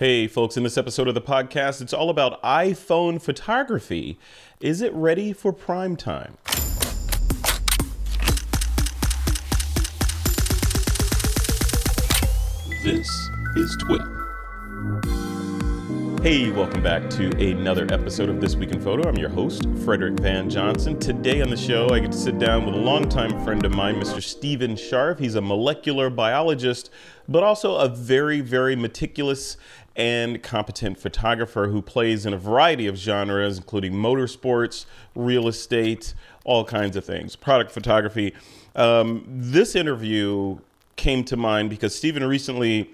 Hey, folks, in this episode of the podcast, it's all about iPhone photography. Is it ready for prime time? This is TWIP. Hey, welcome back to another episode of This Week in Photo. I'm your host, Frederick Van Johnson. Today on the show, I get to sit down with a longtime friend of mine, Mr. Stephen Scharf. He's a molecular biologist, but also a very, very meticulous and competent photographer who plays in a variety of genres, including motorsports, real estate, all kinds of things, product photography. Um, this interview came to mind because Stephen recently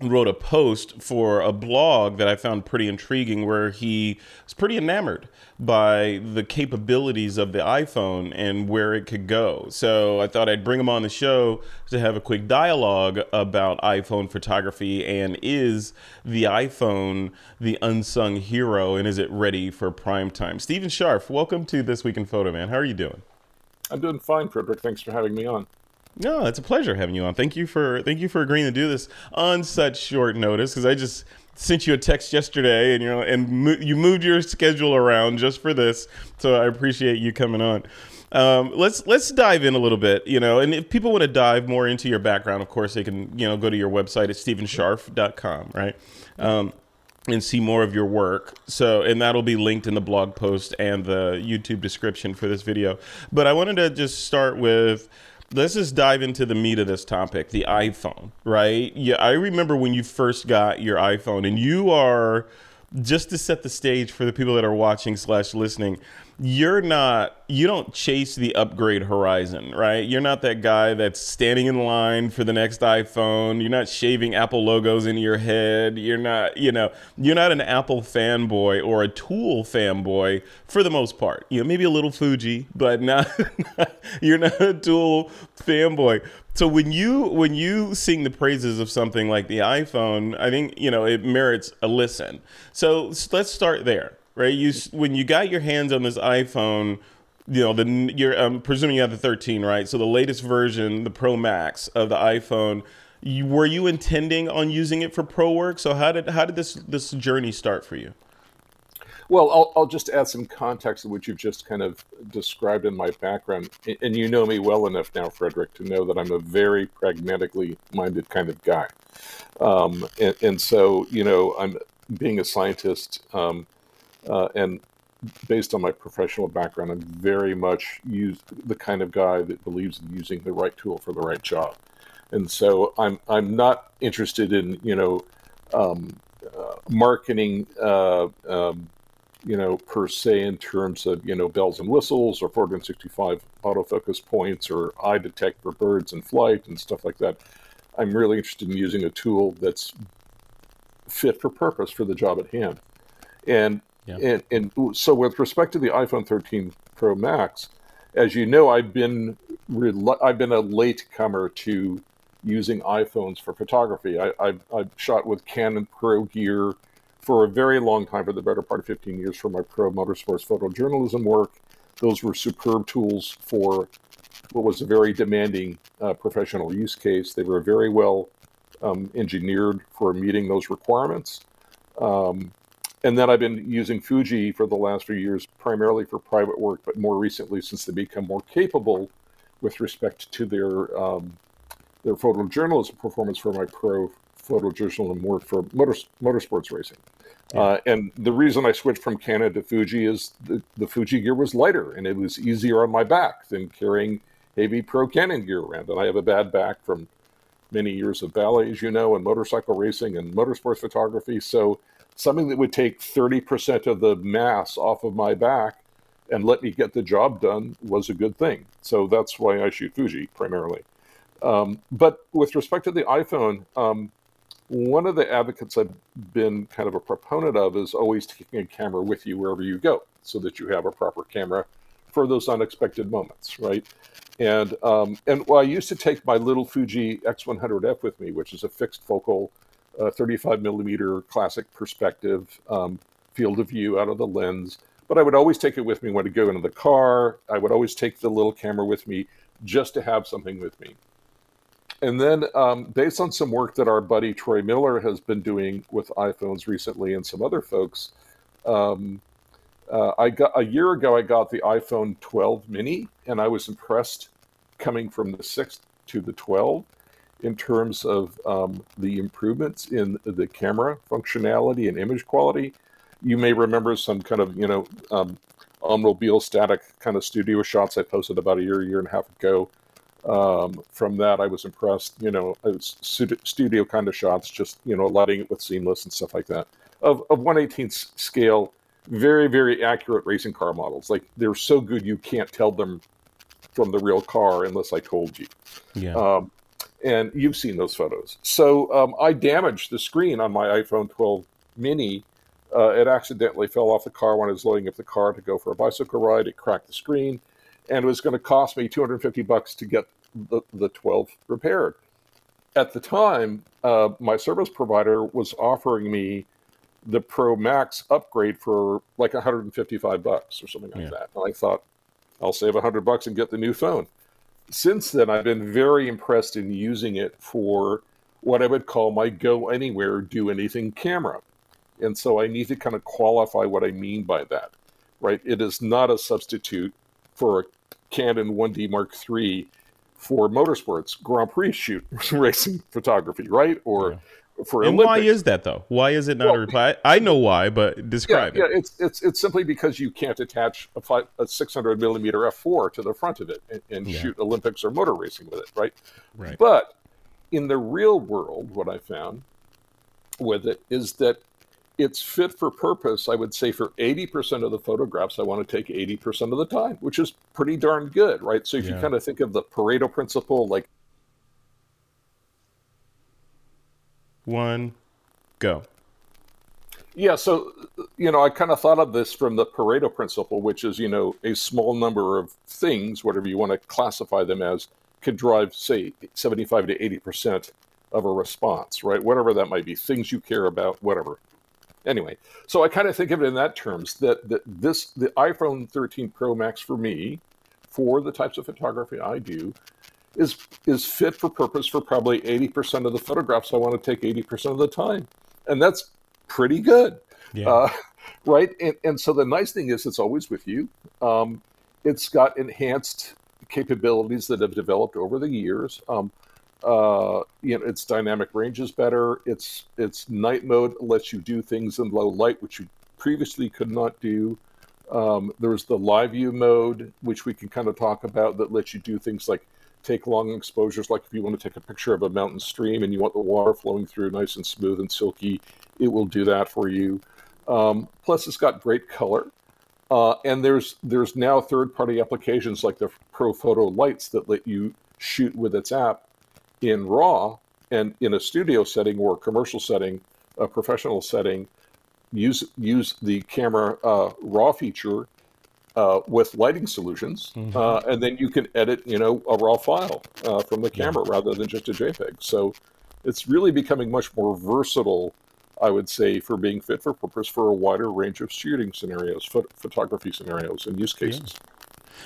wrote a post for a blog that I found pretty intriguing where he was pretty enamored by the capabilities of the iPhone and where it could go. So I thought I'd bring him on the show to have a quick dialogue about iPhone photography and is the iPhone the unsung hero and is it ready for prime time? Stephen Scharf, welcome to This Week in Photo, man. How are you doing? I'm doing fine, Frederick. Thanks for having me on. No, it's a pleasure having you on. Thank you for thank you for agreeing to do this on such short notice because I just sent you a text yesterday and you know and mo- you moved your schedule around just for this. So I appreciate you coming on. Um, let's let's dive in a little bit, you know, and if people want to dive more into your background, of course they can, you know, go to your website at stephenscharf.com, right? Um, and see more of your work. So, and that'll be linked in the blog post and the YouTube description for this video. But I wanted to just start with let's just dive into the meat of this topic the iphone right? Yeah i remember when you first got your iphone and you are just to set the stage for the people that are watching slash listening you're not you don't chase the upgrade horizon right? You're not that guy that's standing in line for the next iphone. You're not shaving apple logos into your head. You're not you know you're not an apple fanboy or a tool fanboy for the most part. You know maybe a little fuji but not you're not a tool fanboy. So when you when you sing the praises of something like the iphone i think you know it merits a listen. So let's start there right? You when you got your hands on this iPhone, you know the you're I'm presuming you have the 13, right? So the latest version, the Pro Max of the iPhone. You, were you intending on using it for pro work? So how did how did this this journey start for you? Well, I'll, I'll just add some context to what you've just kind of described in my background. And you know me well enough now, Frederick, to know that I'm a very pragmatically minded kind of guy. Um, and, and, so, you know, I'm being a scientist. Um, uh, and based on my professional background, I'm very much used the kind of guy that believes in using the right tool for the right job. And so I'm I'm not interested in you know um, uh, marketing uh, um, you know per se in terms of you know bells and whistles or 465 autofocus points or eye detect for birds in flight and stuff like that. I'm really interested in using a tool that's fit for purpose for the job at hand. And yeah. And, and so, with respect to the iPhone 13 Pro Max, as you know, I've been I've been a late comer to using iPhones for photography. I, have I've shot with Canon Pro gear for a very long time, for the better part of 15 years, for my pro motorsports photojournalism work. Those were superb tools for what was a very demanding uh, professional use case. They were very well um, engineered for meeting those requirements. Um, and then I've been using Fuji for the last few years, primarily for private work, but more recently, since they become more capable with respect to their um, their photojournalism performance for my pro photojournalism work for motor, motorsports racing. Yeah. Uh, and the reason I switched from Canon to Fuji is the, the Fuji gear was lighter and it was easier on my back than carrying heavy pro Canon gear around. And I have a bad back from many years of ballet, as you know, and motorcycle racing and motorsports photography. So something that would take 30% of the mass off of my back and let me get the job done was a good thing. So that's why I shoot Fuji primarily. Um, but with respect to the iPhone, um, one of the advocates I've been kind of a proponent of is always taking a camera with you wherever you go so that you have a proper camera for those unexpected moments, right? And um, and well, I used to take my little Fuji X100F with me, which is a fixed focal a 35 millimeter classic perspective um, field of view out of the lens. But I would always take it with me when I go into the car. I would always take the little camera with me just to have something with me. and then, um, based on some work that our buddy Troy Miller has been doing with iPhones recently, and some other folks, um, uh, I got a year ago. I got the iPhone 12 mini, and I was impressed coming from the six to the 12 in terms of um, the improvements in the camera functionality and image quality. You may remember some kind of you know um, automobile static kind of studio shots I posted about a year, year and a half ago. Um, from that, I was impressed. You know, studio kind of shots, just you know, lighting it with seamless and stuff like that. Of of 1/18th scale very very accurate racing car models like they're so good you can't tell them from the real car unless i told you yeah um, and you've seen those photos so um, i damaged the screen on my iphone 12 mini uh, it accidentally fell off the car when i was loading up the car to go for a bicycle ride it cracked the screen and it was going to cost me 250 bucks to get the, the 12 repaired at the time uh, my service provider was offering me the Pro Max upgrade for like 155 bucks or something like yeah. that. And I thought, I'll save 100 bucks and get the new phone. Since then, I've been very impressed in using it for what I would call my go anywhere, do anything camera. And so I need to kind of qualify what I mean by that, right? It is not a substitute for a Canon 1D Mark III for motorsports, Grand Prix shoot racing photography, right? Or yeah for and Olympics. why is that though? Why is it not well, a reply? I know why, but describe yeah, it. Yeah, it's it's it's simply because you can't attach a, five, a 600 millimeter f4 to the front of it and, and yeah. shoot Olympics or motor racing with it, right? Right. But in the real world, what I found with it is that it's fit for purpose. I would say for 80% of the photographs, I want to take 80% of the time, which is pretty darn good, right? So if yeah. you kind of think of the Pareto principle, like one, go. Yeah, so you know, I kind of thought of this from the Pareto principle, which is you know a small number of things, whatever you want to classify them as, could drive say seventy-five to eighty percent of a response, right? Whatever that might be, things you care about, whatever. Anyway, so I kind of think of it in that terms that that this the iPhone 13 Pro Max for me, for the types of photography I do, is is fit for purpose for probably 80% of the photographs I want to take 80% of the time. And that's pretty good. Yeah. Uh, right. And, and so the nice thing is it's always with you. Um, it's got enhanced capabilities that have developed over the years. Um, uh, you know, its dynamic range is better. Its its night mode lets you do things in low light, which you previously could not do. Um, there's the live view mode, which we can kind of talk about, that lets you do things like take long exposures. Like if you want to take a picture of a mountain stream and you want the water flowing through nice and smooth and silky, it will do that for you. Um, plus, it's got great color. Uh, and there's there's now third-party applications like the Profoto Lights that let you shoot with its app in RAW and in a studio setting or a commercial setting, a professional setting. Use use the camera uh, RAW feature uh, with lighting solutions, mm-hmm. uh, and then you can edit, you know, a raw file uh, from the camera yeah. rather than just a JPEG. So it's really becoming much more versatile, I would say, for being fit for purpose for a wider range of shooting scenarios, ph- photography scenarios, and use cases. Yeah.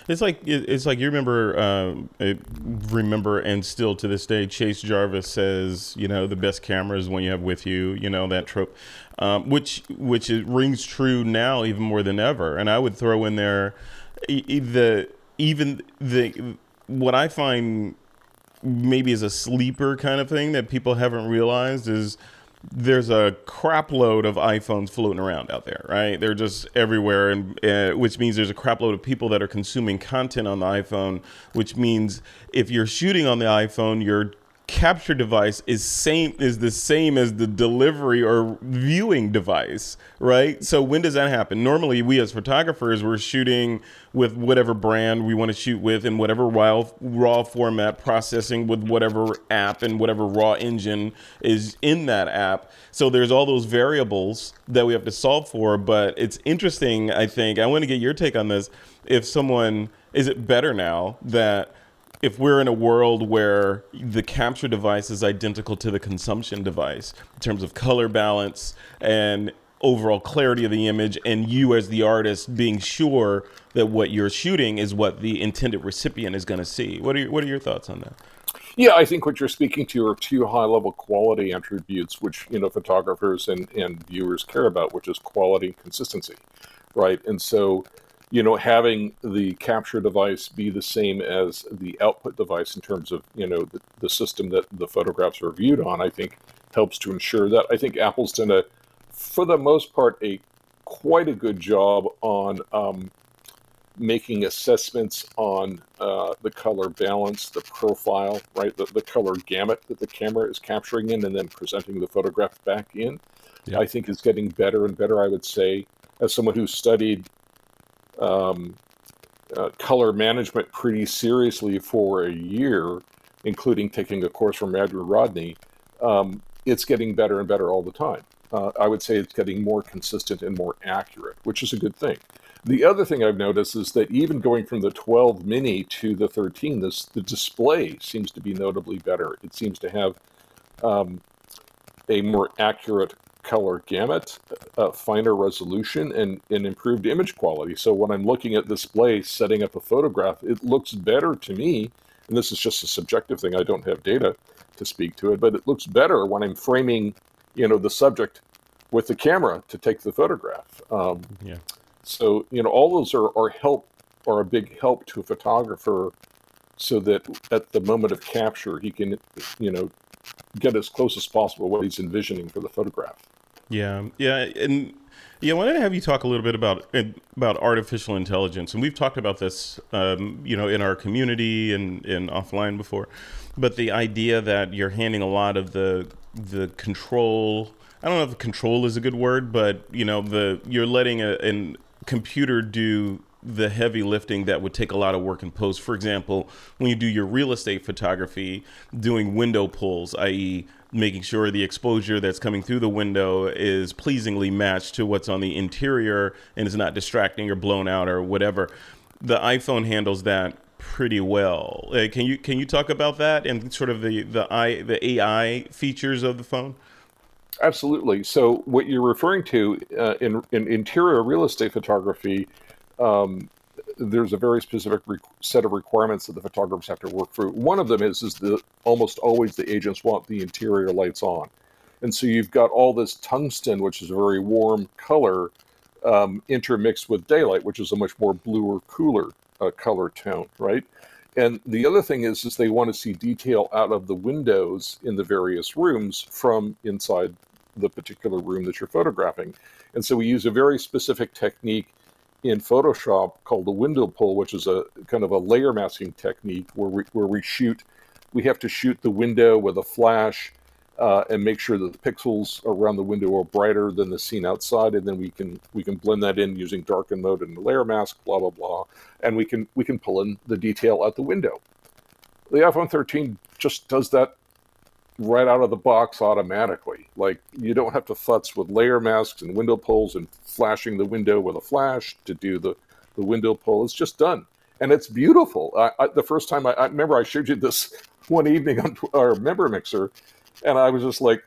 It's like it's like you remember, um, remember, and still to this day, Chase Jarvis says, you know, the best camera is when you have with you, you know, that trope, um, which which rings true now even more than ever. And I would throw in there the even the what I find maybe is a sleeper kind of thing that people haven't realized is there's a crapload of iPhones floating around out there, right? They're just everywhere, and uh, which means there's a crapload of people that are consuming content on the iPhone. Which means if you're shooting on the iPhone, you're capture device is same is the same as the delivery or viewing device, right? So when does that happen? Normally, we as photographers we're shooting with whatever brand we want to shoot with in whatever raw raw format, processing with whatever app and whatever raw engine is in that app. So there's all those variables that we have to solve for. But it's interesting. I think I want to get your take on this. If someone is it better now that if we're in a world where the capture device is identical to the consumption device in terms of color balance and overall clarity of the image and you as the artist being sure that what you're shooting is what the intended recipient is going to see what are your, what are your thoughts on that Yeah, I think what you're speaking to are two high level quality attributes, which you know photographers and, and viewers care about, which is quality and consistency, right? And so, you know, having the capture device be the same as the output device in terms of you know the, the system that the photographs are viewed on, I think helps to ensure that. I think Apple's done a, for the most part, a quite a good job on um, making assessments on uh, the color balance, the profile, right, the, the color gamut that the camera is capturing in, and then presenting the photograph back in. Yeah. I think is getting better and better. I would say, as someone who studied um, uh, color management pretty seriously for a year, including taking a course from Andrew Rodney, um, it's getting better and better all the time. Uh, I would say it's getting more consistent and more accurate, which is a good thing. The other thing I've noticed is that even going from the 12 mini to the 13, this the display seems to be notably better. It seems to have um, a more accurate color gamut, a finer resolution, and, and improved image quality. So when I'm looking at display, setting up a photograph, it looks better to me. And this is just a subjective thing. I don't have data to speak to it, but it looks better when I'm framing, you know, the subject with the camera to take the photograph. Um, yeah. So, you know, all those are, are help are a big help to a photographer so that at the moment of capture, he can, you know, get as close as possible what he's envisioning for the photograph. Yeah. Yeah. And yeah, I wanted to have you talk a little bit about about artificial intelligence, and we've talked about this, um, you know, in our community and, and offline before. But the idea that you're handing a lot of the the control I don't know if control is a good word, but you know, the you're letting a, computer do the heavy lifting that would take a lot of work in post. For example, when you do your real estate photography, doing window pulls, i.e., making sure the exposure that's coming through the window is pleasingly matched to what's on the interior and is not distracting or blown out or whatever. The iPhone handles that pretty well. Uh, can you can you talk about that and sort of the the i the AI features of the phone? Absolutely. So what you're referring to uh, in, in interior real estate photography, um, there's a very specific re- set of requirements that the photographers have to work through. One of them is is that almost always the agents want the interior lights on, and so you've got all this tungsten, which is a very warm color, um, intermixed with daylight, which is a much more bluer, cooler uh, color tone, right? And the other thing is, is they want to see detail out of the windows in the various rooms from inside the particular room that you're photographing. And so we use a very specific technique in Photoshop called the window pull, which is a kind of a layer masking technique where we, where we shoot, we have to shoot the window with a flash uh, and make sure that the pixels around the window are brighter than the scene outside, and then we can we can blend that in using darken mode and layer mask, blah blah blah, and we can we can pull in the detail out the window. The iPhone 13 just does that right out of the box automatically. Like you don't have to futz with layer masks and window pulls and flashing the window with a flash to do the the window pull. It's just done, and it's beautiful. I, I, the first time I, I remember I showed you this one evening on our member mixer and I was just like,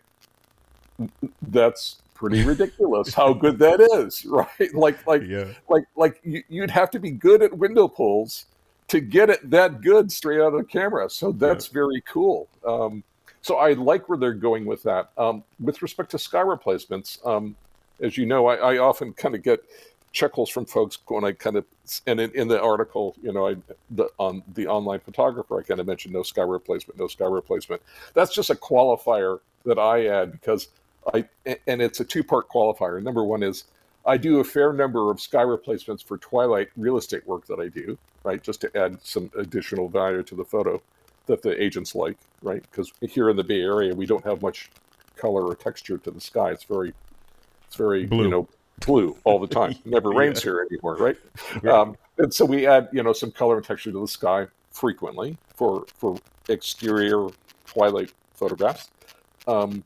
that's pretty ridiculous how good that is, right? Like, like, yeah. like, like you'd have to be good at window pulls to get it that good straight out of the camera. So that's yeah. very cool. Um, so I like where they're going with that. Um, with respect to sky replacements, um, as you know, I, I often kind of get chuckles from folks when I kind of and in, in the article, you know, I the, on the online photographer, I kind of mentioned no sky replacement, no sky replacement. That's just a qualifier that I add because I and it's a two part qualifier. Number one is I do a fair number of sky replacements for twilight real estate work that I do, right, just to add some additional value to the photo that the agents like, right? Because here in the Bay Area, we don't have much color or texture to the sky. It's very, it's very, Blue. you know, blue all the time. never rains here anymore, right? Yeah. Um, and so we add, you know, some color and texture to the sky frequently for for exterior twilight photographs. Um,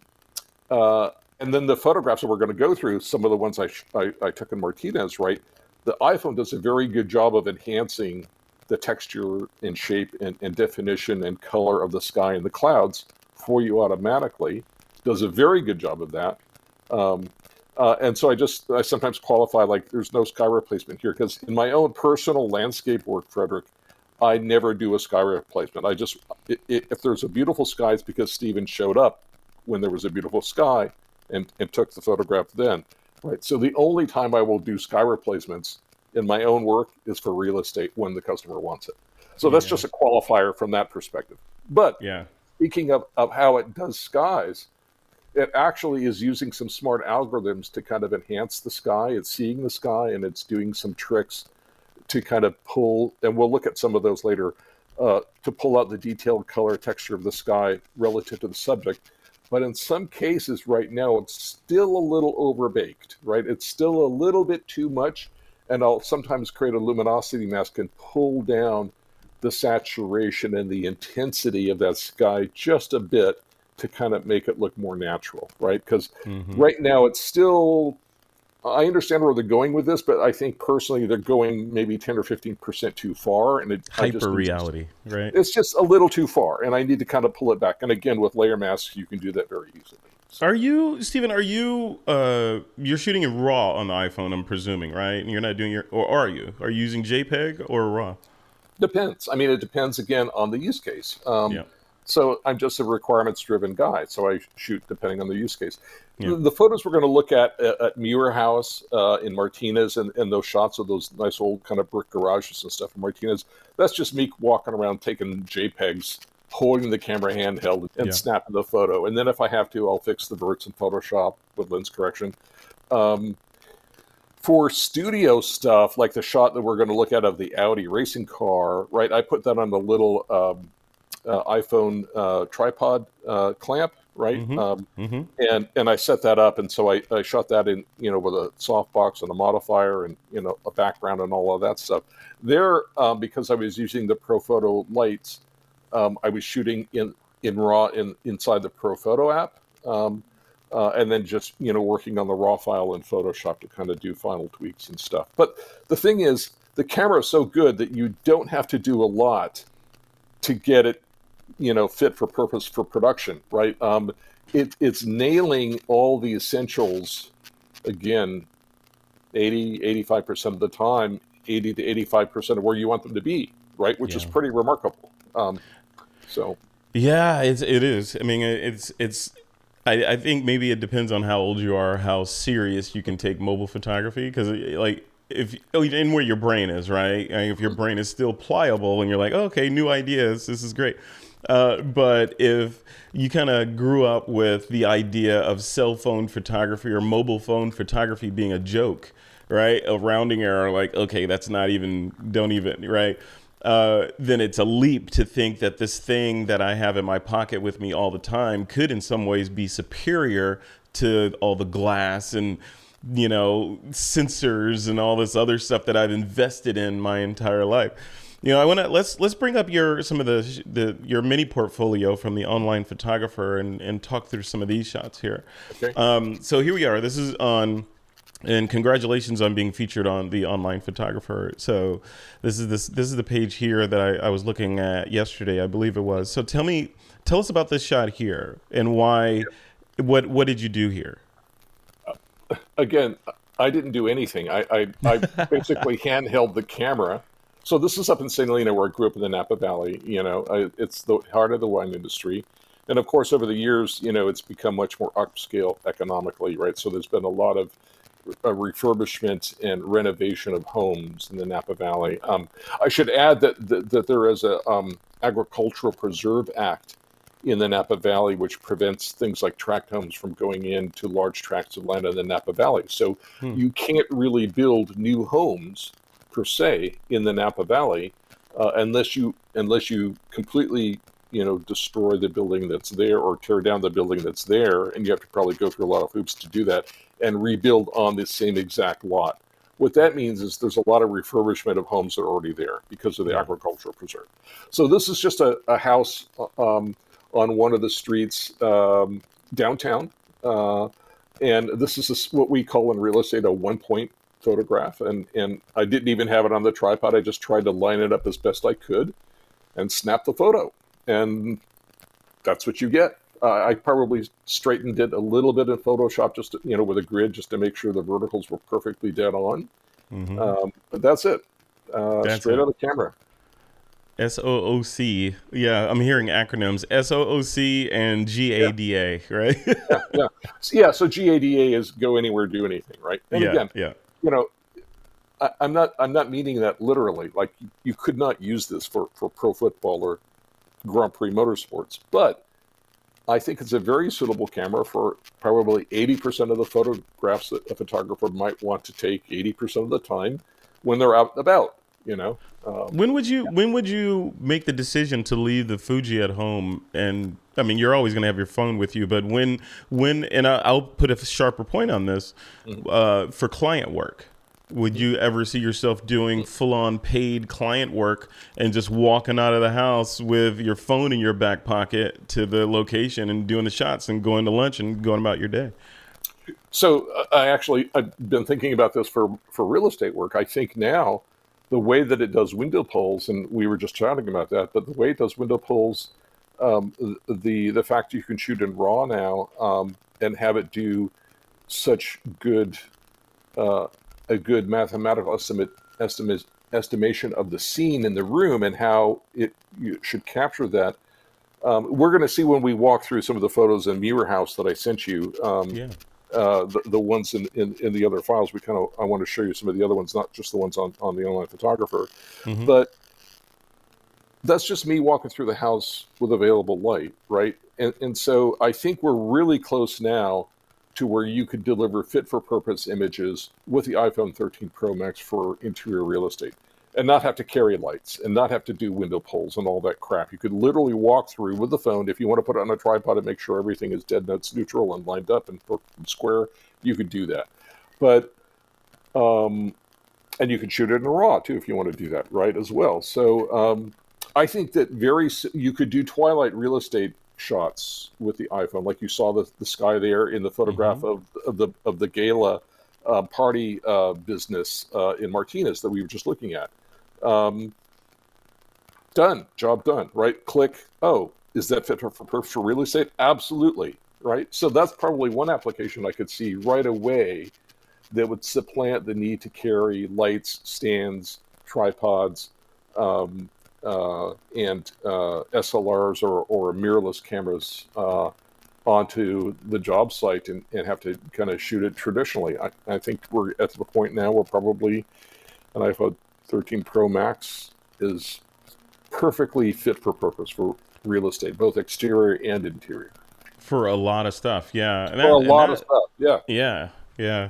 uh, and then the photographs that we're going to go through, some of the ones I, I, I took in Martinez, right? The iPhone does a very good job of enhancing the texture and shape and, and definition and color of the sky and the clouds for you automatically. Does a very good job of that. Um, uh, and so I just I sometimes qualify like there's no sky replacement here because in my own personal landscape work, Frederick, I never do a sky replacement. I just it, it, if there's a beautiful sky, it's because Stephen showed up when there was a beautiful sky and, and took the photograph then. Right. So the only time I will do sky replacements in my own work is for real estate when the customer wants it. So that's just a qualifier from that perspective. But yeah. speaking of, of how it does skies, it actually is using some smart algorithms to kind of enhance the sky. It's seeing the sky and it's doing some tricks to kind of pull, and we'll look at some of those later, uh, to pull out the detailed color texture of the sky relative to the subject. But in some cases, right now, it's still a little overbaked, right? It's still a little bit too much. And I'll sometimes create a luminosity mask and pull down the saturation and the intensity of that sky just a bit to kind of make it look more natural, right? Because mm-hmm. right now it's still, I understand where they're going with this, but I think personally they're going maybe 10 or 15% too far. And it hyper reality, right? It's just a little too far. And I need to kind of pull it back. And again, with layer masks, you can do that very easily. So. Are you, Stephen? are you, uh, you're shooting it raw on the iPhone, I'm presuming, right? And you're not doing your, or are you? Are you using JPEG or raw? Depends. I mean, it depends again on the use case. Um, yeah. So I'm just a requirements driven guy. So I shoot depending on the use case. Yeah. The, photos we're going to look at uh, at Muir House uh, in Martinez and, and those shots of those nice old kind of brick garages and stuff in Martinez, that's just me walking around taking JPEGs, holding the camera handheld and yeah. snapping the photo. And then if I have to, I'll fix the verts in Photoshop with lens correction. Um, for studio stuff, like the shot that we're going to look at of the Audi racing car, right? I put that on the little um, uh, iPhone uh, tripod uh, clamp, right? Mm-hmm. Um, mm-hmm. And and I set that up, and so I, I shot that in, you know, with a softbox and a modifier, and you know, a background and all of that stuff. There, um, because I was using the Profoto lights, um, I was shooting in in raw in inside the Profoto app. Um, uh, and then just you know working on the raw file in Photoshop to kind of do final tweaks and stuff. But the thing is, the camera is so good that you don't have to do a lot to get it, you know, fit for purpose for production, right? Um, it, it's nailing all the essentials again 80 85% of the time 80 to 85% of where you want them to be right which yeah. is pretty remarkable um, so yeah it's, it is i mean it's it's I, I think maybe it depends on how old you are, how serious you can take mobile photography. Because like if and where your brain is, right? if your brain is still pliable and you're like, oh, okay, new ideas, this is great. Uh, but if you kind of grew up with the idea of cell phone photography or mobile phone photography being a joke, right? A rounding error, like, okay, that's not even, don't even, right? Uh, then it's a leap to think that this thing that I have in my pocket with me all the time could, in some ways, be superior to all the glass and you know sensors and all this other stuff that I've invested in my entire life. You know, I want to let's let's bring up your some of the the your mini portfolio from the online photographer and and talk through some of these shots here. Okay. Um, so here we are. This is on and congratulations on being featured on the online photographer. So this is this this is the page here that I, I, was looking at yesterday i believe it was. So tell me tell us about this shot here and why what what did you do here? Uh, again i didn't do anything. I i, I basically handheld the camera. So this is up in st helena where i grew up in the napa valley you know I, it's the heart of the wine industry. And of course over the years you know it's become much more upscale economically right? So there's been a lot of refurbishment and renovation of homes in the Napa Valley. Um, I should add that, that, that there is a um, agricultural preserve act in the Napa Valley which prevents things like tract homes from going into large tracts of land in the Napa Valley. So hmm. you can't really build new homes per se in the Napa Valley uh, unless you unless you completely you know destroy the building that's there or tear down the building that's there and you have to probably go through a lot of hoops to do that and rebuild on the same exact lot. What that means is there's a lot of refurbishment of homes that are already there because of the agricultural preserve. So this is just a, a house um, on one of the streets um, downtown uh, and this is a, what we call in real estate a one point photograph and and I didn't even have it on the tripod. I just tried to line it up as best I could and snap the photo and that's what you get. Uh, I probably straightened it a little bit in Photoshop, just to, you know, with a grid, just to make sure the verticals were perfectly dead on. Mm-hmm. Um, but that's it, uh, that's straight it. out of the camera. S O O C. Yeah, I'm hearing acronyms S O O C and G A D A, right? yeah, yeah. yeah, so GADA is go anywhere, do anything, right? And yeah, again, yeah. you know, I, I'm not I'm not meaning that literally. Like you, you could not use this for, for pro football or Grand Prix motorsports, but I think it's a very suitable camera for probably 80% of the photographs that a photographer might want to take 80% of the time when they're out and about, you know. Um, When would you when would you make the decision to leave the Fuji at home? And I mean, you're always going to have your phone with you, but when when and I, I'll put a sharper point on this uh, for client work. Would you ever see yourself doing full on paid client work and just walking out of the house with your phone in your back pocket to the location and doing the shots and going to lunch and going about your day? So uh, I actually I've been thinking about this for for real estate work. I think now the way that it does window pulls, and we were just chatting about that, but the way it does window pulls, um, the the fact you can shoot in RAW now um, and have it do such good uh, a good mathematical estimate estimate estimation of the scene in the room and how it should capture that. Um, we're going to see when we walk through some of the photos in Muir House that I sent you. Um, Yeah. uh, the, the ones in, in, in the other files. We kind of I want to show you some of the other ones, not just the ones on, on the online photographer, Mhm. but that's just me walking through the house with available light, right? And and so I think we're really close now to where you could deliver fit for purpose images with the iPhone 13 Pro Max for interior real estate. And not have to carry lights and not have to do window pulls and all that crap. You could literally walk through with the phone. If you want to put it on a tripod and make sure everything is dead notes neutral and lined up and square, you could do that. But um, and you can shoot it in raw too if you want to do that right as well. So um, I think that very you could do twilight real estate shots with the iPhone, like you saw the, the sky there in the photograph of, of the of the gala uh, party uh, business uh, in Martinez that we were just looking at. Um, done, job done. Right? Click. Oh, is that fit for purpose for real estate? Absolutely. Right. So that's probably one application I could see right away that would supplant the need to carry lights, stands, tripods, um, and uh, SLRs or, or mirrorless cameras uh, onto the job site and, and have to kind of shoot it traditionally. I, I think we're at the point now where probably an iPhone 13 Pro Max is perfectly fit for purpose for real estate, both exterior and interior. For a lot of stuff, yeah. And For a that- lot that- of stuff, yeah. Yeah, yeah,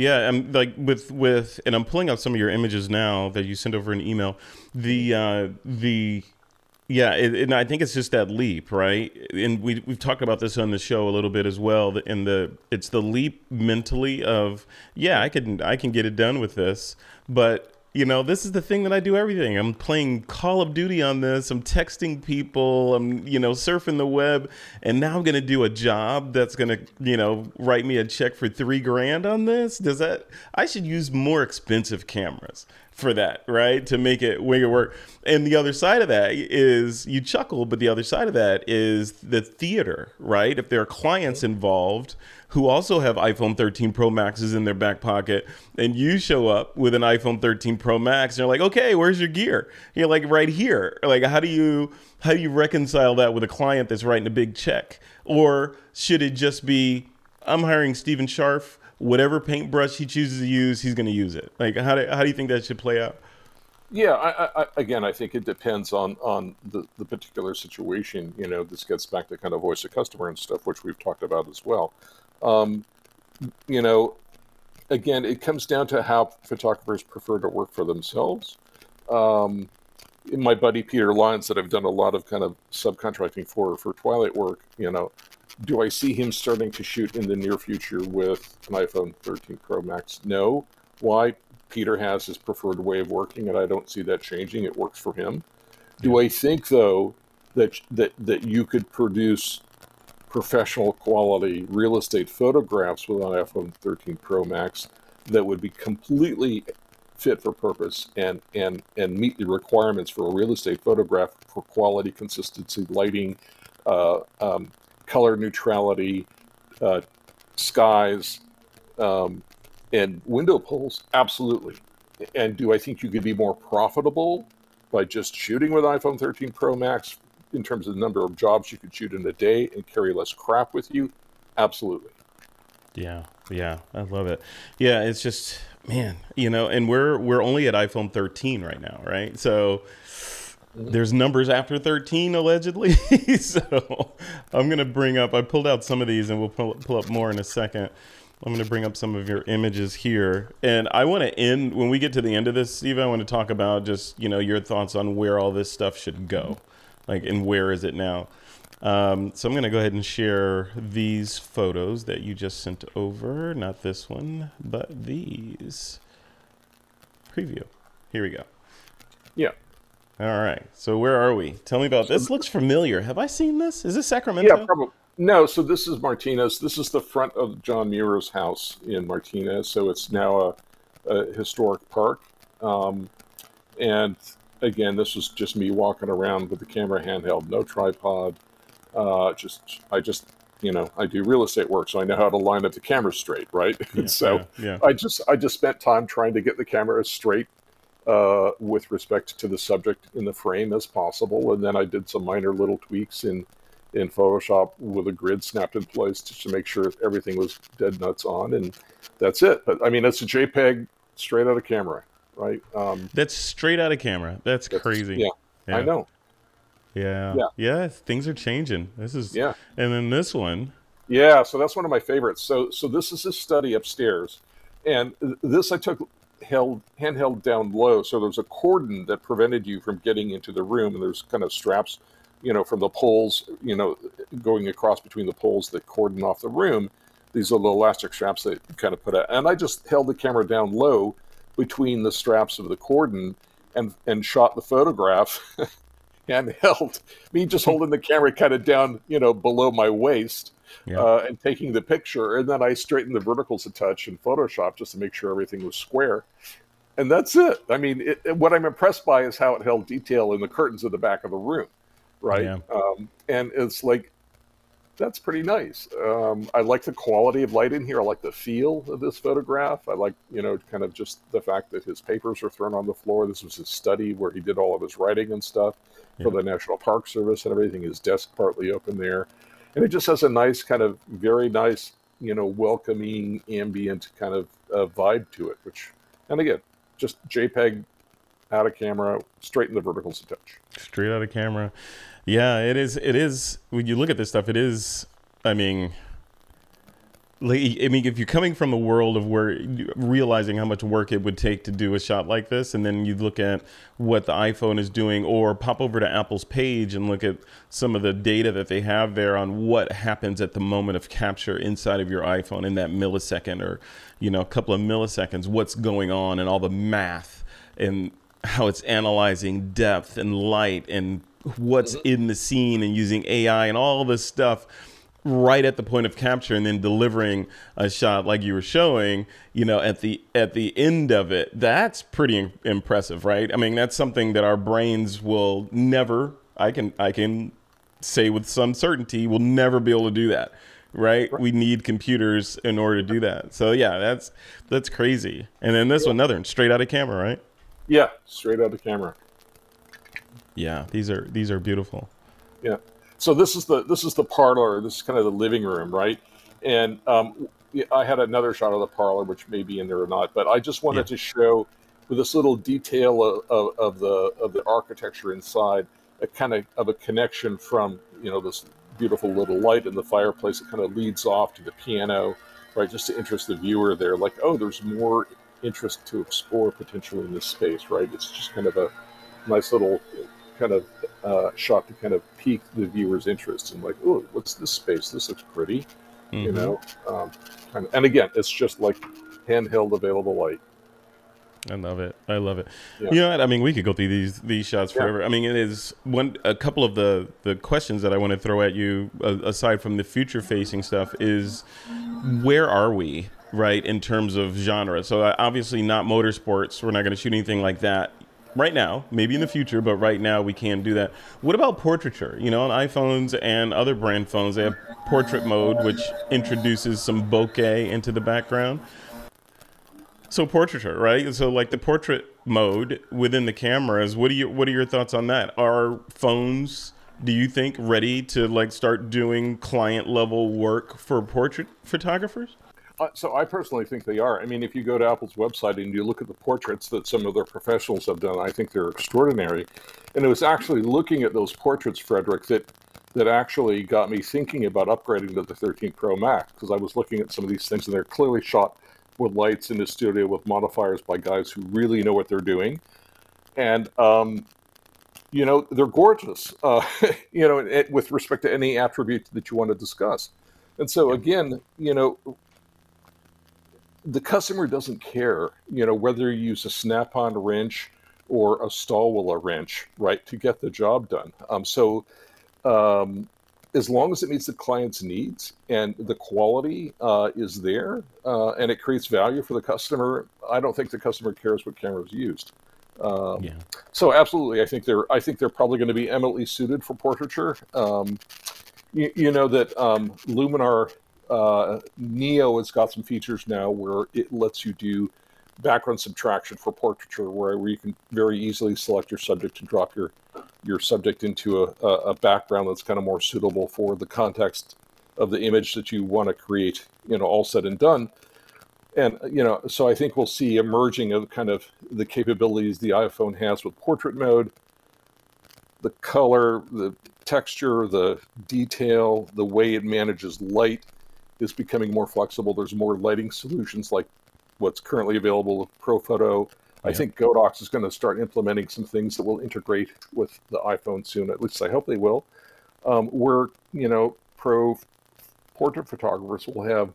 yeah. I'm like with with, and I'm pulling out some of your images now that you sent over an email. The uh, the yeah, it, and I think it's just that leap, right? And we we've talked about this on the show a little bit as well. In the it's the leap mentally of yeah, I can I can get it done with this, but you know, this is the thing that I do everything. I'm playing Call of Duty on this. I'm texting people. I'm, you know, surfing the web. And now I'm going to do a job that's going to, you know, write me a check for three grand on this. Does that, I should use more expensive cameras for that, right? To make it, make it work. And the other side of that is you chuckle, but the other side of that is the theater, right? If there are clients involved, who also have iPhone 13 Pro Maxes in their back pocket, and you show up with an iPhone 13 Pro Max, and you're like, okay, where's your gear? You're like right here. Like, how do you how do you reconcile that with a client that's writing a big check? Or should it just be, I'm hiring Stephen Scharf, whatever paintbrush he chooses to use, he's going to use it. Like, how do how do you think that should play out? Yeah, I, I, again, I think it depends on on the, the particular situation. You know, this gets back to kind of voice of customer and stuff, which we've talked about as well. Um, you know, again, it comes down to how photographers prefer to work for themselves. Um, my buddy Peter Lyons, that I've done a lot of kind of subcontracting for for Twilight work, you know, do I see him starting to shoot in the near future with an iPhone 13 Pro Max? No. Why? Peter has his preferred way of working, and I don't see that changing. It works for him. Do I think though that that that you could produce professional quality real estate photographs with an iPhone 13 Pro Max that would be completely fit for purpose and and and meet the requirements for a real estate photograph for quality, consistency, lighting, uh, um, color neutrality, uh, skies, um, and window pulls? Absolutely. And do I think you could be more profitable by just shooting with iPhone 13 Pro Max in terms of the number of jobs you could shoot in a day and carry less crap with you? Absolutely. Yeah, yeah, I love it. Yeah, it's just man, you know, and we're we're only at iPhone 13 right now, right? So mm-hmm. there's numbers after 13 allegedly. so I'm gonna bring up. I pulled out some of these, and we'll pull, pull up more in a second. I'm going to bring up some of your images here, and I want to end when we get to the end of this, Steve. I want to talk about just you know your thoughts on where all this stuff should go, like and where is it now. Um, so I'm going to go ahead and share these photos that you just sent over. Not this one, but these. Preview. Here we go. Yeah. All right. So where are we? Tell me about this. Looks familiar. Have I seen this? Is this Sacramento? Yeah, probably. No, so this is Martinez. This is the front of John Muir's house in Martinez. So it's now a, a historic park. Um, and again, this was just me walking around with the camera handheld, no tripod. Uh, just I just you know I do real estate work, so I know how to line up the camera straight, right? Yeah, so yeah, yeah. I just I just spent time trying to get the camera as straight uh, with respect to the subject in the frame as possible, and then I did some minor little tweaks in in Photoshop with a grid snapped in place just to make sure everything was dead nuts on, and that's it. But I mean, it's a JPEG straight out of camera, right? Um, That's straight out of camera. That's, that's- crazy. Yeah, I know. Yeah. Yeah. Yeah. Things are changing. This is. Yeah. And then this one. Yeah, so that's one of my favorites. So so this is his study upstairs, and this I took held handheld down low. So there's a cordon that prevented you from getting into the room, and there's kind of straps, you know, from the poles, you know, going across between the poles that cordon off the room. These are the elastic straps that kind of put out, and I just held the camera down low between the straps of the cordon and and shot the photograph handheld. Me just holding the camera kind of down, you know, below my waist Yeah. uh, and taking the picture. And then I straightened the verticals a touch in Photoshop just to make sure everything was square. And that's it. I mean, it, what I'm impressed by is how it held detail in the curtains at the back of the room, right? Yeah. Um, and it's like, that's pretty nice. Um, I like the quality of light in here. I like the feel of this photograph. I like, you know, kind of just the fact that his papers are thrown on the floor. This was his study where he did all of his writing and stuff for Yeah. the National Park Service and everything. His desk partly open there, and it just has a nice kind of very nice, you know, welcoming ambient kind of uh, vibe to it. Which, and again, just JPEG out of camera, straight in the verticals a touch. Straight out of camera. Yeah, it is. It is. When you look at this stuff, it is. I mean, like, I mean, if you're coming from the world of where realizing how much work it would take to do a shot like this, and then you look at what the iPhone is doing, or pop over to Apple's page and look at some of the data that they have there on what happens at the moment of capture inside of your iPhone in that millisecond, or you know, a couple of milliseconds, what's going on, and all the math and how it's analyzing depth and light and what's mm-hmm. in the scene and using AI and all this stuff right at the point of capture and then delivering a shot like you were showing you know at the at the end of it. That's pretty impressive right? I mean that's something that our brains will never i can i can say with some certainty we'll never be able to do that right? We need computers in order to do that. So yeah that's that's crazy. And then this one another one straight out of camera right Yeah, straight out of the camera. yeah these are these are beautiful Yeah. So this is the this is the parlor. This is kind of the living room, right? And um, I had another shot of the parlor, which may be in there or not, but I just wanted to show with this little detail of, of, of the of the architecture inside, a kind of of a connection from you know this beautiful little light in the fireplace. It kind of leads off to the piano, right? Just to interest the viewer there, like oh, there's more interest to explore potentially in this space, right? It's just kind of a nice little kind of uh, shot to kind of pique the viewer's interest and like, oh, what's this space? This looks pretty, you Mhm. know. Um, kind of, and again, it's just like handheld available light. I love it. I love it. Yeah. You know what? I mean, we could go through these these shots Yeah. forever. I mean, it is one a couple of the the questions that I want to throw at you uh, aside from the future facing stuff is where are we right in terms of genre? So uh, obviously not motorsports. We're not going to shoot anything like that right now. Maybe in the future, but right now we can't do that. What about portraiture? You know, on iPhones and other brand phones, they have portrait mode, which introduces some bokeh into the background. So portraiture, right? So like the portrait mode within the cameras. What do you what are your thoughts on that? Are phones do you think ready to like start doing client level work for portrait photographers? So I personally think they are. I mean, if you go to Apple's website and you look at the portraits that some of their professionals have done, I think they're extraordinary. And it was actually looking at those portraits, Frederick, that that actually got me thinking about upgrading to the 13 Pro Max because I was looking at some of these things and they're clearly shot with lights in the studio with modifiers by guys who really know what they're doing. And um, you know they're gorgeous uh, you know it, with respect to any attribute that you want to discuss and so again you know the customer doesn't care you know whether you use a snap-on wrench or a Stahlwille wrench right to get the job done um, so um, as long as it meets the client's needs and the quality uh, is there uh, and it creates value for the customer i don't think the customer cares what camera is used um, yeah. So absolutely, I think they're I think they're probably going to be eminently suited for portraiture. Um, you, you, know that um, Luminar uh, Neo has got some features now where it lets you do background subtraction for portraiture, where, where you can very easily select your subject and drop your your subject into a, a background that's kind of more suitable for the context of the image that you want to create. You know, all said and done and you know so i think we'll see emerging of kind of the capabilities the iphone has with portrait mode the color the texture the detail the way it manages light is becoming more flexible. There's more lighting solutions like what's currently available with Profoto yeah. i think godox is going to start implementing some things that will integrate with the iphone soon at least i hope they will. Um, where you know pro portrait photographers will have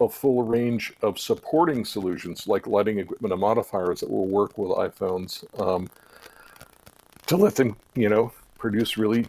a full range of supporting solutions like lighting equipment and modifiers that will work with iPhones um, to let them, you know, produce really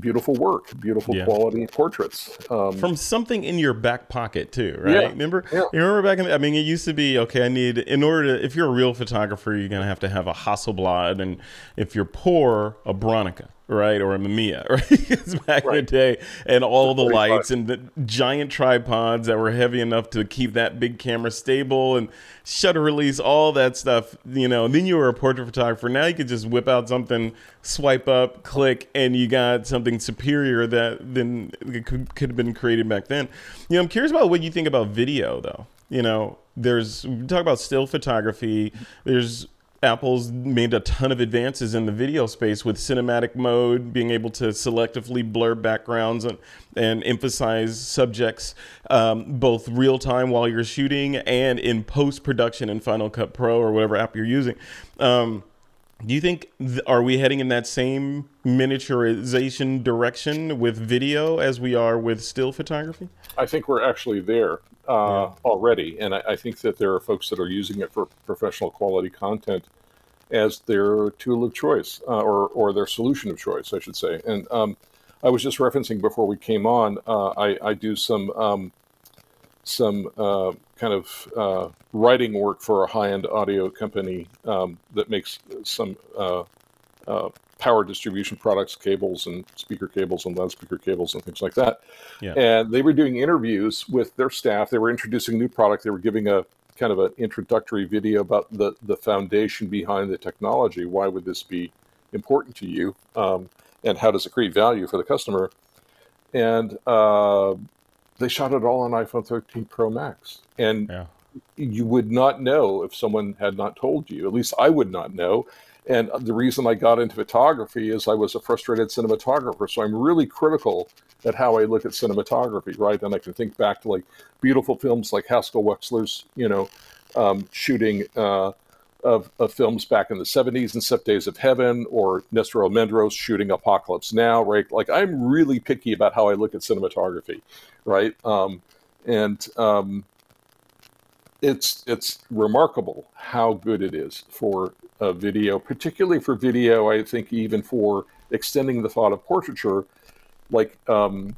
beautiful work, beautiful yeah. quality portraits. Um, From something in your back pocket too, right? Yeah, remember? Yeah. You remember back in the, I mean, it used to be, okay, I need, in order to, if you're a real photographer, you're going to have to have a Hasselblad. And if you're poor, a Bronica right? Or a Mamiya, right? back right. in the day, and all the lights and the giant tripods that were heavy enough to keep that big camera stable and shutter release, all that stuff, you know. And then you were a portrait photographer. Now you could just whip out something, swipe up, click, and you got something superior that than could, could have been created back then. You know, I'm curious about what you think about video, though. You know, there's we talk about still photography. There's Apple's made a ton of advances in the video space with cinematic mode, being able to selectively blur backgrounds and, and emphasize subjects um, both real time while you're shooting and in post production in Final Cut Pro or whatever app you're using. Um, do you think th- are we heading in that same miniaturization direction with video as we are with still photography? I think we're actually there uh, yeah. already, and I, I, think that there are folks that are using it for professional quality content as their tool of choice uh, or or their solution of choice, I should say. And um, I was just referencing before we came on. Uh, I, I, do some um, some uh, kind of uh, writing work for a high-end audio company um, that makes some uh, uh, power distribution products, cables and speaker cables and loudspeaker cables and things like that. Yeah. And they were doing interviews with their staff. They were introducing new product. They were giving a kind of an introductory video about the the foundation behind the technology. Why would this be important to you? Um, and how does it create value for the customer? And uh, they shot it all on iPhone 13 Pro Max. And yeah. you would not know if someone had not told you. At least I would not know. And the reason I got into photography is I was a frustrated cinematographer. So I'm really critical at how I look at cinematography, right? And I can think back to like beautiful films like Haskell Wexler's, you know, um, shooting uh, of, of, films back in the 70s and Set Days of Heaven or Nestor Almendros shooting Apocalypse Now, right? Like I'm really picky about how I look at cinematography, right? Um, and um, it's it's remarkable how good it is for a video, particularly for video. I think even for extending the thought of portraiture, like um,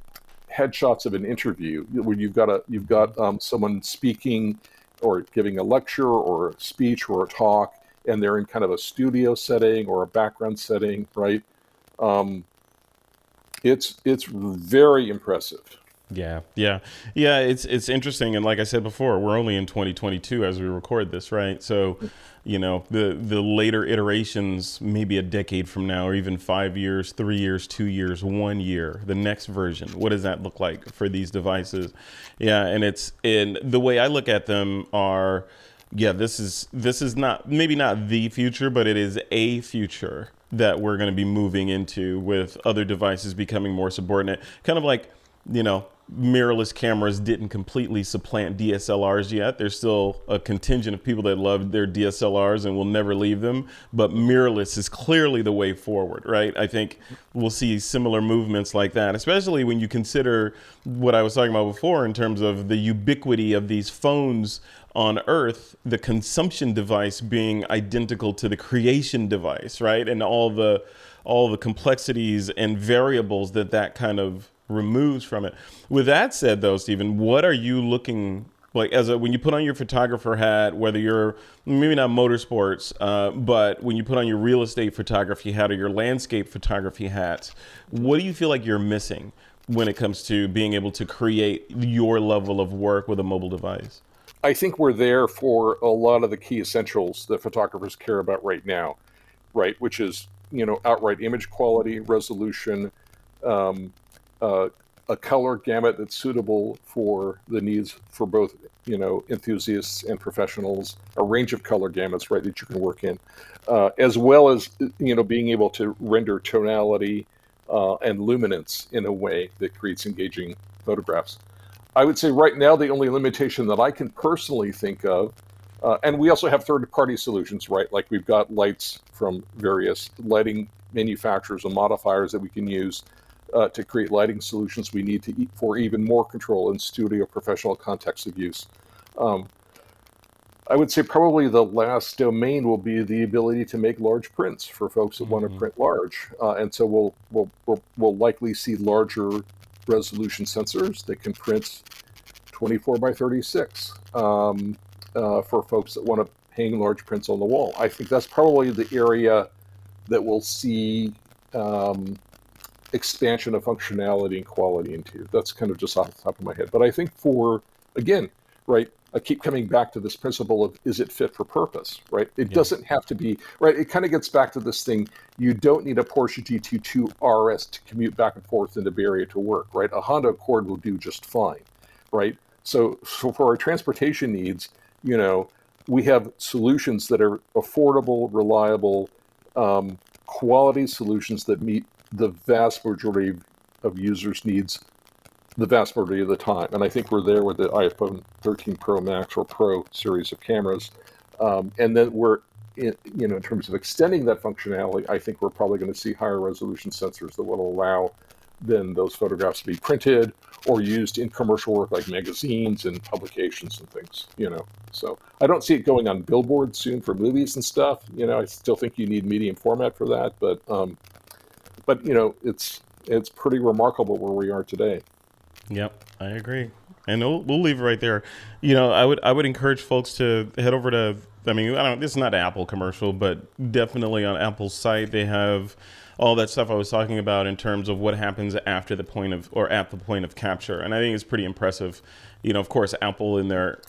headshots of an interview, where you've got a you've got um, someone speaking or giving a lecture or a speech or a talk, and they're in kind of a studio setting or a background setting, right? Um, it's it's very impressive Yeah, yeah, yeah. It's it's interesting, and like I said before, we're only in 2022 as we record this, right? So, you know, the the later iterations, maybe a decade from now, or even five years, three years, two years, one year, the next version. What does that look like for these devices? Yeah, and it's and the way I look at them are, yeah, this is this is not maybe not the future, but it is a future that we're going to be moving into with other devices becoming more subordinate, kind of like you know mirrorless cameras didn't completely supplant DSLRs yet. There's still a contingent of people that love their DSLRs and will never leave them. But mirrorless is clearly the way forward, right? I think we'll see similar movements like that, especially when you consider what I was talking about before in terms of the ubiquity of these phones on Earth, the consumption device being identical to the creation device, right? And all the all the complexities and variables that that kind of removes from it. With that said, though, Stephen, what are you looking like as a when you put on your photographer hat, whether you're maybe not motorsports, uh, but when you put on your real estate photography hat or your landscape photography hat, what do you feel like you're missing when it comes to being able to create your level of work with a mobile device? I think we're there for a lot of the key essentials that photographers care about right now, right? Which is you know outright image quality, resolution, um, uh, a color gamut that's suitable for the needs for both you know enthusiasts and professionals a range of color gamuts right that you can work in uh, as well as you know being able to render tonality uh, and luminance in a way that creates engaging photographs. I would say right now the only limitation that i can personally think of uh, and we also have third party solutions right? Like we've got lights from various lighting manufacturers and modifiers that we can use uh, to create lighting solutions we need to eat for even more control in studio professional context of use. Um, I would say probably the last domain will be the ability to make large prints for folks that mm-hmm. want to print large, uh, and so we'll, we'll, we'll we'll likely see larger resolution sensors that can print 24 by 36 um, uh, for folks that want to hang large prints on the wall. I think that's probably the area that we'll see um, expansion of functionality and quality into. That's kind of just off the top of my head. But I think for, again, right, I keep coming back to this principle of is it fit for purpose, right? It yeah. doesn't have to be, right? It kind of gets back to this thing you don't need a Porsche GT2 RS to commute back and forth into Bay Area to work, right? A Honda Accord will do just fine, right? So, so for our transportation needs, you know, we have solutions that are affordable, reliable, um, quality solutions that meet the vast majority of users needs the vast majority of the time. And I think we're there with the iPhone 13 Pro Max or Pro series of cameras. Um, and then we're, in, you know, in terms of extending that functionality, I think we're probably going to see higher resolution sensors that will allow then those photographs to be printed or used in commercial work like magazines and publications and things, you know. So I don't see it going on billboards soon for movies and stuff. You know, I still think you need medium format for that, but um, but you know, it's it's pretty remarkable where we are today. Yep, I agree, and we'll, we'll leave it right there. You know, I would I would encourage folks to head over to. I mean, I don't. This is not an Apple commercial, but definitely on Apple's site they have all that stuff I was talking about in terms of what happens after the point of or at the point of capture, and I think it's pretty impressive. You know, of course, Apple in their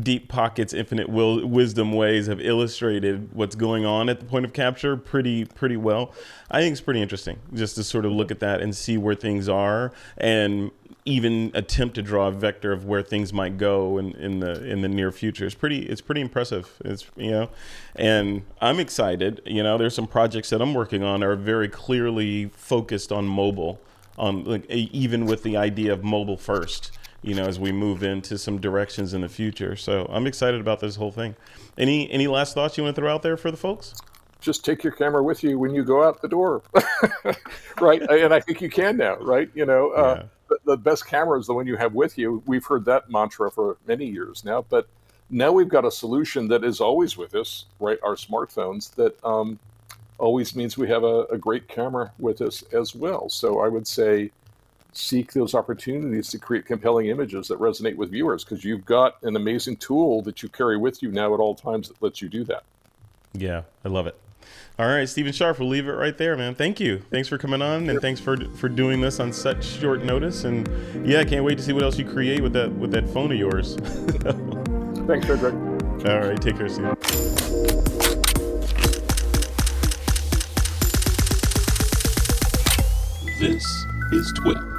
deep pockets infinite will, wisdom ways have illustrated what's going on at the point of capture pretty pretty well. I think it's pretty interesting just to sort of look at that and see where things are and even attempt to draw a vector of where things might go in, in the in the near future. It's pretty it's pretty impressive. It's you know and i'm excited. You know there's some projects that i'm working on are very clearly focused on mobile on like even with the idea of mobile first you know, as we move into some directions in the future. So I'm excited about this whole thing. Any any last thoughts you want to throw out there for the folks? Just take your camera with you when you go out the door, right? and I think you can now, right? You know, uh, the, the best camera is the one you have with you. We've heard that mantra for many years now, but now we've got a solution that is always with us, right? Our smartphones that um, always means we have a, a, great camera with us as well. So I would say seek those opportunities to create compelling images that resonate with viewers because you've got an amazing tool that you carry with you now at all times that lets you do that. Yeah, I love it. All right, Stephen Scharf, we'll leave it right there, man. Thank you. Thanks for coming on, and thanks for for doing this on such short notice. And yeah, I can't wait to see what else you create with that with that phone of yours. Thanks, Frederick. All right, take care, Stephen. This is TWIP.